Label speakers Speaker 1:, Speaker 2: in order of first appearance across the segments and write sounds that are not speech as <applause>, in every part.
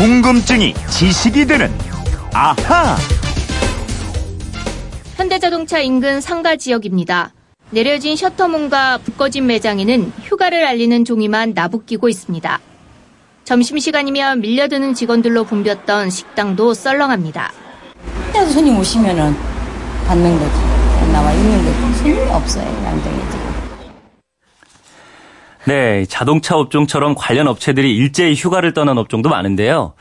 Speaker 1: 궁금증이 지식이 되는 아하.
Speaker 2: 현대자동차 인근 상가 지역입니다. 내려진 셔터문과 묶어진 매장에는 휴가를 알리는 종이만 나부끼고 있습니다. 점심시간이면 밀려드는 직원들로 붐볐던 식당도 썰렁합니다.
Speaker 3: 그래서 손님 오시면은 받는 거지. 나와 있는 거지. 손님이 없어요, 지금.
Speaker 4: 네, 자동차 업종처럼 관련 업체들이 일제히 휴가를 떠난 업종도 많은데요.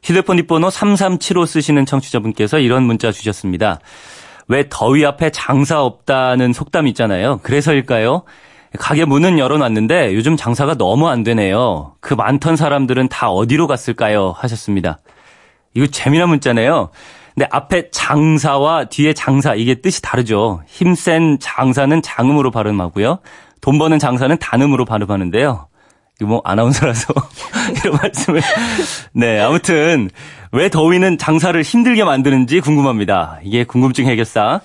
Speaker 4: 휴대폰 뒷번호 3375 쓰시는 청취자분께서 이런 문자 주셨습니다. 왜 더위 앞에 장사 없다는 속담 있잖아요. 그래서일까요? 가게 문은 열어놨는데 요즘 장사가 너무 안 되네요. 그 많던 사람들은 다 어디로 갔을까요? 하셨습니다. 이거 재미난 문자네요. 근데 앞에 장사와 뒤에 장사 이게 뜻이 다르죠. 힘센 장사는 장음으로 발음하고요. 돈 버는 장사는 단음으로 발음하는데요. 뭐 아나운서라서 <laughs> 이런 말씀을 네 아무튼 왜 더위는 장사를 힘들게 만드는지 궁금합니다. 이게 궁금증 해결사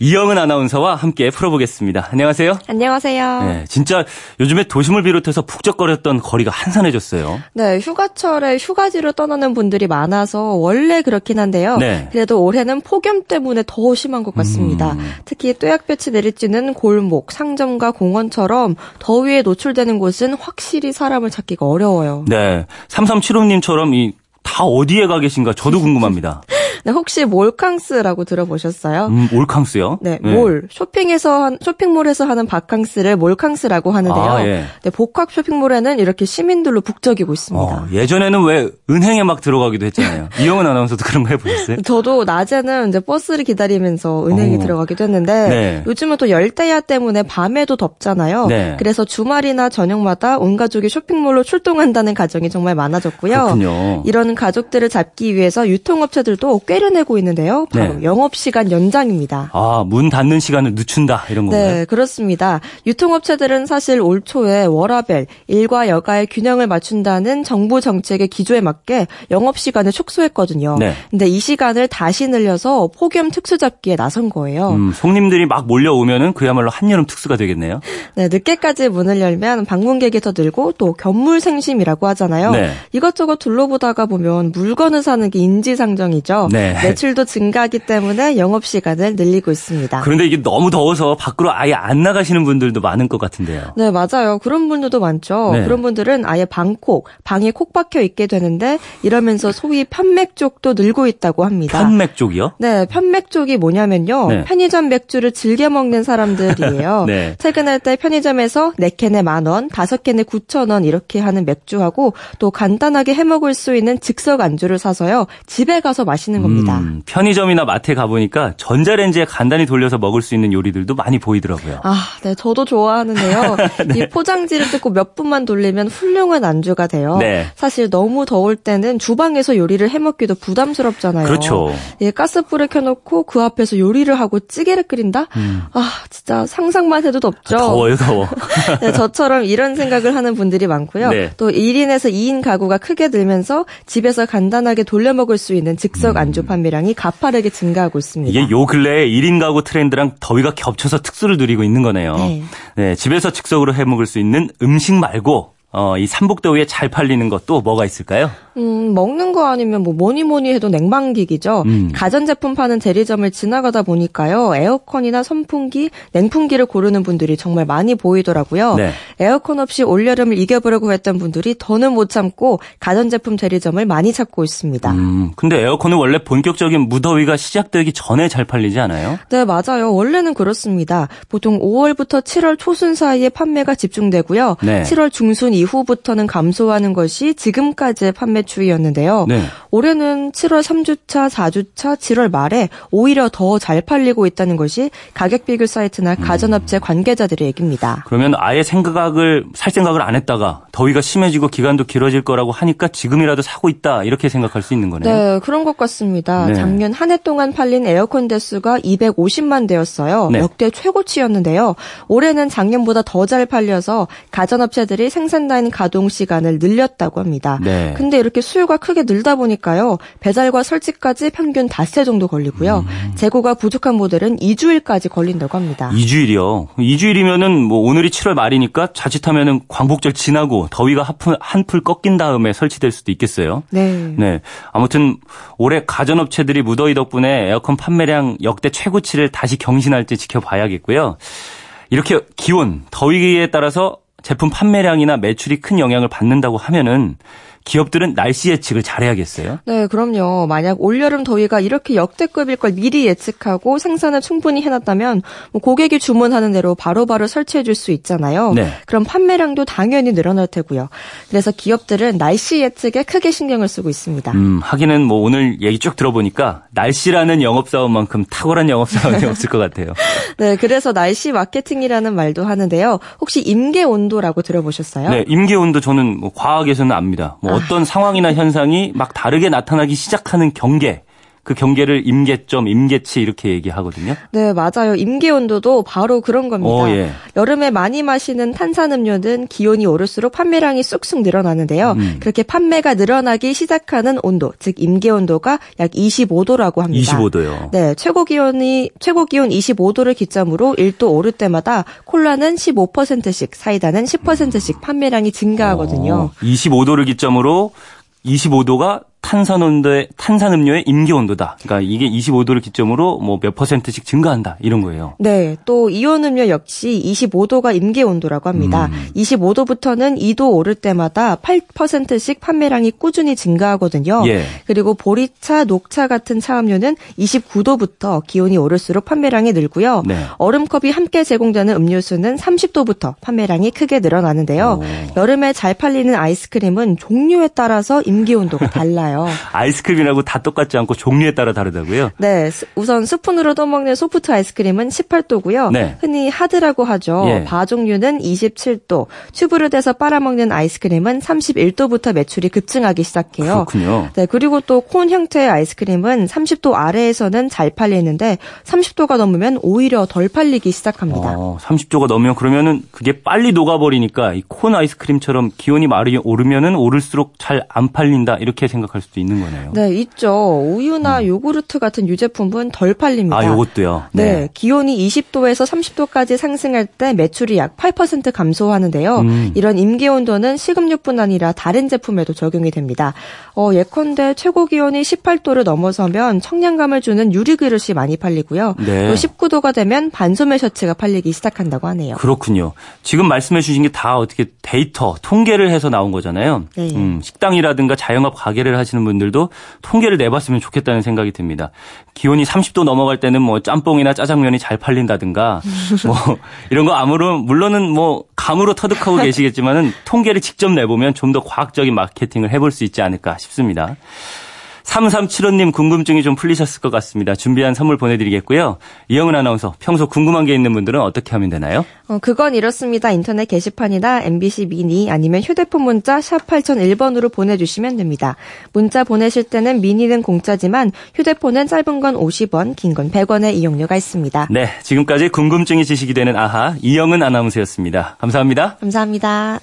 Speaker 4: 이영은 아나운서와 함께 풀어보겠습니다. 안녕하세요.
Speaker 5: 안녕하세요.
Speaker 4: 네, 진짜 요즘에 도심을 비롯해서 북적거렸던 거리가 한산해졌어요.
Speaker 5: 네, 휴가철에 휴가지로 떠나는 분들이 많아서 원래 그렇긴 한데요.
Speaker 4: 네.
Speaker 5: 그래도 올해는 폭염 때문에 더 심한 것 같습니다.
Speaker 4: 음.
Speaker 5: 특히 뚜약볕이 내리쬐는 골목, 상점과 공원처럼 더위에 노출되는 곳은 확실히 사람을 찾기가 어려워요.
Speaker 4: 네, 3375님처럼 이다 어디에 가 계신가 저도 궁금합니다.
Speaker 5: 네, 혹시 몰캉스라고 들어보셨어요?
Speaker 4: 음, 올캉스요?
Speaker 5: 네, 몰 쇼핑에서 한, 쇼핑몰에서 하는 바캉스를 몰캉스라고 하는데요.
Speaker 4: 아, 예.
Speaker 5: 네, 복합 쇼핑몰에는 이렇게 시민들로 북적이고 있습니다.
Speaker 4: 어, 예전에는 왜 은행에 막 들어가기도 했잖아요. <laughs> 이영은 아나운서도 그런 거 해보셨어요?
Speaker 5: 저도 낮에는 이제 버스를 기다리면서 은행에
Speaker 4: 오.
Speaker 5: 들어가기도 했는데
Speaker 4: 네.
Speaker 5: 요즘은 또 열대야 때문에 밤에도 덥잖아요.
Speaker 4: 네.
Speaker 5: 그래서 주말이나 저녁마다 온 가족이 쇼핑몰로 출동한다는 가정이 정말 많아졌고요.
Speaker 4: 그렇군요.
Speaker 5: 이런 가족들을 잡기 위해서 유통업체들도 꾀려내고 있는데요. 바로
Speaker 4: 네.
Speaker 5: 영업시간 연장입니다.
Speaker 4: 아, 문 닫는 시간을 늦춘다 이런 건가요?
Speaker 5: 네, 그렇습니다. 유통업체들은 사실 올 초에 워라벨, 일과 여가의 균형을 맞춘다는 정부 정책의 기조에 맞게 영업시간을 축소했거든요.
Speaker 4: 네.
Speaker 5: 근데 이 시간을 다시 늘려서 폭염 특수 잡기에 나선 거예요.
Speaker 4: 음, 손님들이 막 몰려오면은 그야말로 한여름 특수가 되겠네요.
Speaker 5: 네, 늦게까지 문을 열면 방문객이 더 늘고 또 견물생심이라고 하잖아요.
Speaker 4: 네.
Speaker 5: 이것저것 둘러보다가 보면 물건을 사는 게 인지상정이죠.
Speaker 4: 네.
Speaker 5: 매출도 증가하기 때문에 영업 시간을 늘리고 있습니다.
Speaker 4: 그런데 이게 너무 더워서 밖으로 아예 안 나가시는 분들도 많은 것 같은데요.
Speaker 5: 네, 맞아요. 그런 분들도 많죠.
Speaker 4: 네.
Speaker 5: 그런 분들은 아예 방콕, 방에 콕 박혀 있게 되는데 이러면서 소위 편맥 쪽도 늘고 있다고 합니다.
Speaker 4: 편맥 쪽이요?
Speaker 5: 네, 편맥 쪽이 뭐냐면요.
Speaker 4: 네.
Speaker 5: 편의점 맥주를 즐겨 먹는 사람들이에요. <laughs>
Speaker 4: 네.
Speaker 5: 퇴근할 때 편의점에서 4캔에 만 원, 5캔에 9천 원 이렇게 하는 맥주하고 또 간단하게 해 먹을 수 있는 즉석 안주를 사서요. 집에 가서 마시는 겁니다.
Speaker 4: 음, 편의점이나 마트에 가보니까 전자레인지에 간단히 돌려서 먹을 수 있는 요리들도 많이 보이더라고요.
Speaker 5: 아, 네, 저도 좋아하는데요. <laughs>
Speaker 4: 네.
Speaker 5: 이 포장지를 뜯고 몇 분만 돌리면 훌륭한 안주가 돼요.
Speaker 4: 네.
Speaker 5: 사실 너무 더울 때는 주방에서 요리를 해 먹기도 부담스럽잖아요.
Speaker 4: 그렇죠.
Speaker 5: 예, 가스불을 켜놓고 그 앞에서 요리를 하고 찌개를 끓인다? 아, 진짜 상상만 해도 덥죠.
Speaker 4: 음. 더워요, 더워. <laughs>
Speaker 5: 네, 저처럼 이런 생각을 하는 분들이 많고요.
Speaker 4: 네.
Speaker 5: 또 1인에서 2인 가구가 크게 늘면서 집에서 간단하게 돌려 먹을 수 있는 즉석 안주 판매량이 가파르게 증가하고 있습니다.
Speaker 4: 음. 이게 요 근래에 1인 가구 트렌드랑 더위가 겹쳐서 특수를 누리고 있는 거네요.
Speaker 5: 네.
Speaker 4: 네, 집에서 즉석으로 해 먹을 수 있는 음식 말고 어, 이 삼복더위에 잘 팔리는 것도 뭐가 있을까요?
Speaker 5: 음, 먹는 거 아니면 뭐 뭐니 뭐니 해도 냉방기기죠.
Speaker 4: 음.
Speaker 5: 가전제품 파는 대리점을 지나가다 보니까요. 에어컨이나 선풍기, 냉풍기를 고르는 분들이 정말 많이 보이더라고요.
Speaker 4: 네.
Speaker 5: 에어컨 없이 올여름을 이겨보려고 했던 분들이 더는 못 참고 가전제품 대리점을 많이 찾고 있습니다.
Speaker 4: 음, 근데 에어컨은 원래 본격적인 무더위가 시작되기 전에 잘 팔리지 않아요?
Speaker 5: 네, 맞아요. 원래는 그렇습니다. 보통 5월부터 7월 초순 사이에 판매가 집중되고요.
Speaker 4: 네.
Speaker 5: 7월 중순 이후부터는 감소하는 것이 지금까지의 판매 추이였는데요.
Speaker 4: 네.
Speaker 5: 올해는 7월 3주차, 4주차, 7월 말에 오히려 더 잘 팔리고 있다는 것이 가격 비교 사이트나
Speaker 4: 음.
Speaker 5: 가전업체 관계자들의 얘기입니다.
Speaker 4: 그러면 아예 생각을 살 생각을 안 했다가 더위가 심해지고 기간도 길어질 거라고 하니까 지금이라도 사고 있다 이렇게 생각할 수 있는 거네요.
Speaker 5: 네, 그런 것 같습니다.
Speaker 4: 네.
Speaker 5: 작년 한 해 동안 팔린 에어컨 대수가 250만 대였어요.
Speaker 4: 네.
Speaker 5: 역대 최고치였는데요. 올해는 작년보다 더 잘 팔려서 가전업체들이 생산 패스트나인 가동 시간을 늘렸다고 합니다.
Speaker 4: 네.
Speaker 5: 근데 이렇게 수요가 크게 늘다 보니까요. 배달과 설치까지 평균 닷새 정도 걸리고요.
Speaker 4: 음.
Speaker 5: 재고가 부족한 모델은 2주일까지 걸린다고 합니다.
Speaker 4: 2주일이요. 2주일이면은 뭐 오늘이 7월 말이니까 자칫하면은 광복절 지나고 더위가 한풀 꺾인 다음에 설치될 수도 있겠어요.
Speaker 5: 네.
Speaker 4: 네. 아무튼 올해 가전업체들이 무더위 덕분에 에어컨 판매량 역대 최고치를 다시 경신할지 지켜봐야겠고요. 이렇게 기온, 더위에 따라서 제품 판매량이나 매출이 큰 영향을 받는다고 하면은 기업들은 날씨 예측을 잘해야겠어요.
Speaker 5: 네, 그럼요. 만약 올여름 더위가 이렇게 역대급일 걸 미리 예측하고 생산을 충분히 해놨다면 뭐 고객이 주문하는 대로 바로바로 설치해 줄 수 있잖아요.
Speaker 4: 네.
Speaker 5: 그럼 판매량도 당연히 늘어날 테고요. 그래서 기업들은 날씨 예측에 크게 신경을 쓰고 있습니다.
Speaker 4: 음, 하기는 뭐 오늘 얘기 쭉 들어보니까 날씨라는 영업 사원만큼 탁월한 영업 사원이 <laughs> 없을 것 같아요.
Speaker 5: 네, 그래서 날씨 마케팅이라는 말도 하는데요. 혹시 임계 온도라고 들어보셨어요?
Speaker 4: 네, 임계 온도 저는 뭐 과학에서는 압니다. 뭐 어떤 상황이나 현상이 막 다르게 나타나기 시작하는 경계. 그 경계를 임계점, 임계치 이렇게 얘기하거든요.
Speaker 5: 네, 맞아요. 임계 온도도 바로 그런 겁니다.
Speaker 4: 오, 예.
Speaker 5: 여름에 많이 마시는 탄산음료는 기온이 오를수록 판매량이 쑥쑥 늘어나는데요.
Speaker 4: 음.
Speaker 5: 그렇게 판매가 늘어나기 시작하는 온도, 즉 임계 온도가 약 25도라고 합니다.
Speaker 4: 25도요.
Speaker 5: 네, 최고 기온이 최고 기온 25도를 기점으로 1도 오를 때마다 콜라는 15%씩, 사이다는 10%씩 판매량이 증가하거든요.
Speaker 4: 어, 25도를 기점으로 25도가 탄산 온도의 탄산 음료의 임계 온도다. 그러니까 이게 25도를 기점으로 뭐 몇 퍼센트씩 증가한다 이런 거예요.
Speaker 5: 네, 또 이온 음료 역시 25도가 임계 온도라고 합니다.
Speaker 4: 음.
Speaker 5: 25도부터는 2도 오를 때마다 8%씩 판매량이 꾸준히 증가하거든요.
Speaker 4: 예.
Speaker 5: 그리고 보리차, 녹차 같은 차음료는 29도부터 기온이 오를수록 판매량이 늘고요.
Speaker 4: 네.
Speaker 5: 얼음컵이 함께 제공되는 음료수는 30도부터 판매량이 크게 늘어나는데요.
Speaker 4: 오.
Speaker 5: 여름에 잘 팔리는 아이스크림은 종류에 따라서 임계 온도가 달라요.
Speaker 4: 아이스크림이라고 다 똑같지 않고 종류에 따라 다르다고요?
Speaker 5: 네, 스- 우선 스푼으로 떠먹는 소프트 아이스크림은 18도고요.
Speaker 4: 네.
Speaker 5: 흔히 하드라고 하죠.
Speaker 4: 예.
Speaker 5: 바 종류는 27도, 튜브를 대서 빨아먹는 아이스크림은 31도부터 매출이 급증하기 시작해요.
Speaker 4: 그렇군요.
Speaker 5: 네, 그리고 또 콘 형태의 아이스크림은 30도 아래에서는 잘 팔리는데 30도가 넘으면 오히려 덜 팔리기 시작합니다.
Speaker 4: 어, 30도가 넘으면 그러면은 그게 빨리 녹아버리니까 이 콘 아이스크림처럼 기온이 많이 오르면은 오를수록 잘 안 팔린다 이렇게 생각할 수도 있는 거네요.
Speaker 5: 네, 있죠. 우유나 요구르트 같은 유제품은 덜 팔립니다.
Speaker 4: 음. 아, 요것도요.
Speaker 5: 네. 기온이 20도에서 30도까지 상승할 때 매출이 약 8% 감소하는데요.
Speaker 4: 음.
Speaker 5: 이런 임계 온도는 식음료뿐 아니라 다른 제품에도 적용이 됩니다. 어, 예컨대 최고 기온이 18도를 넘어서면 청량감을 주는 유리 그릇이 많이 팔리고요.
Speaker 4: 네.
Speaker 5: 또 19도가 되면 반소매 셔츠가 팔리기 시작한다고 하네요.
Speaker 4: 그렇군요. 지금 말씀해 주신 게 다 어떻게 데이터, 통계를 해서 나온 거잖아요.
Speaker 5: 네.
Speaker 4: 음, 식당이라든가 자영업 가게를 하시는 분들도 통계를 내봤으면 좋겠다는 생각이 듭니다. 기온이 30도 넘어갈 때는 뭐 짬뽕이나 짜장면이 잘 팔린다든가 뭐 <laughs> 이런 거 아무런 물론은 뭐 감으로 터득하고 계시겠지만은 통계를 직접 내보면 좀 더 과학적인 마케팅을 해볼 수 있지 않을까 싶습니다. 3375님 궁금증이 좀 풀리셨을 것 같습니다. 준비한 선물 보내드리겠고요. 이영은 아나운서 평소 궁금한 게 있는 분들은 어떻게 하면 되나요?
Speaker 5: 어, 그건 이렇습니다. 인터넷 게시판이나 MBC 미니 아니면 휴대폰 문자 샵 8001번으로 보내주시면 됩니다. 문자 보내실 때는 미니는 공짜지만 휴대폰은 짧은 건 50원, 긴 건 100원의 이용료가 있습니다.
Speaker 4: 네, 지금까지 궁금증이 지식이 되는 아하 이영은 아나운서였습니다. 감사합니다.
Speaker 5: 감사합니다.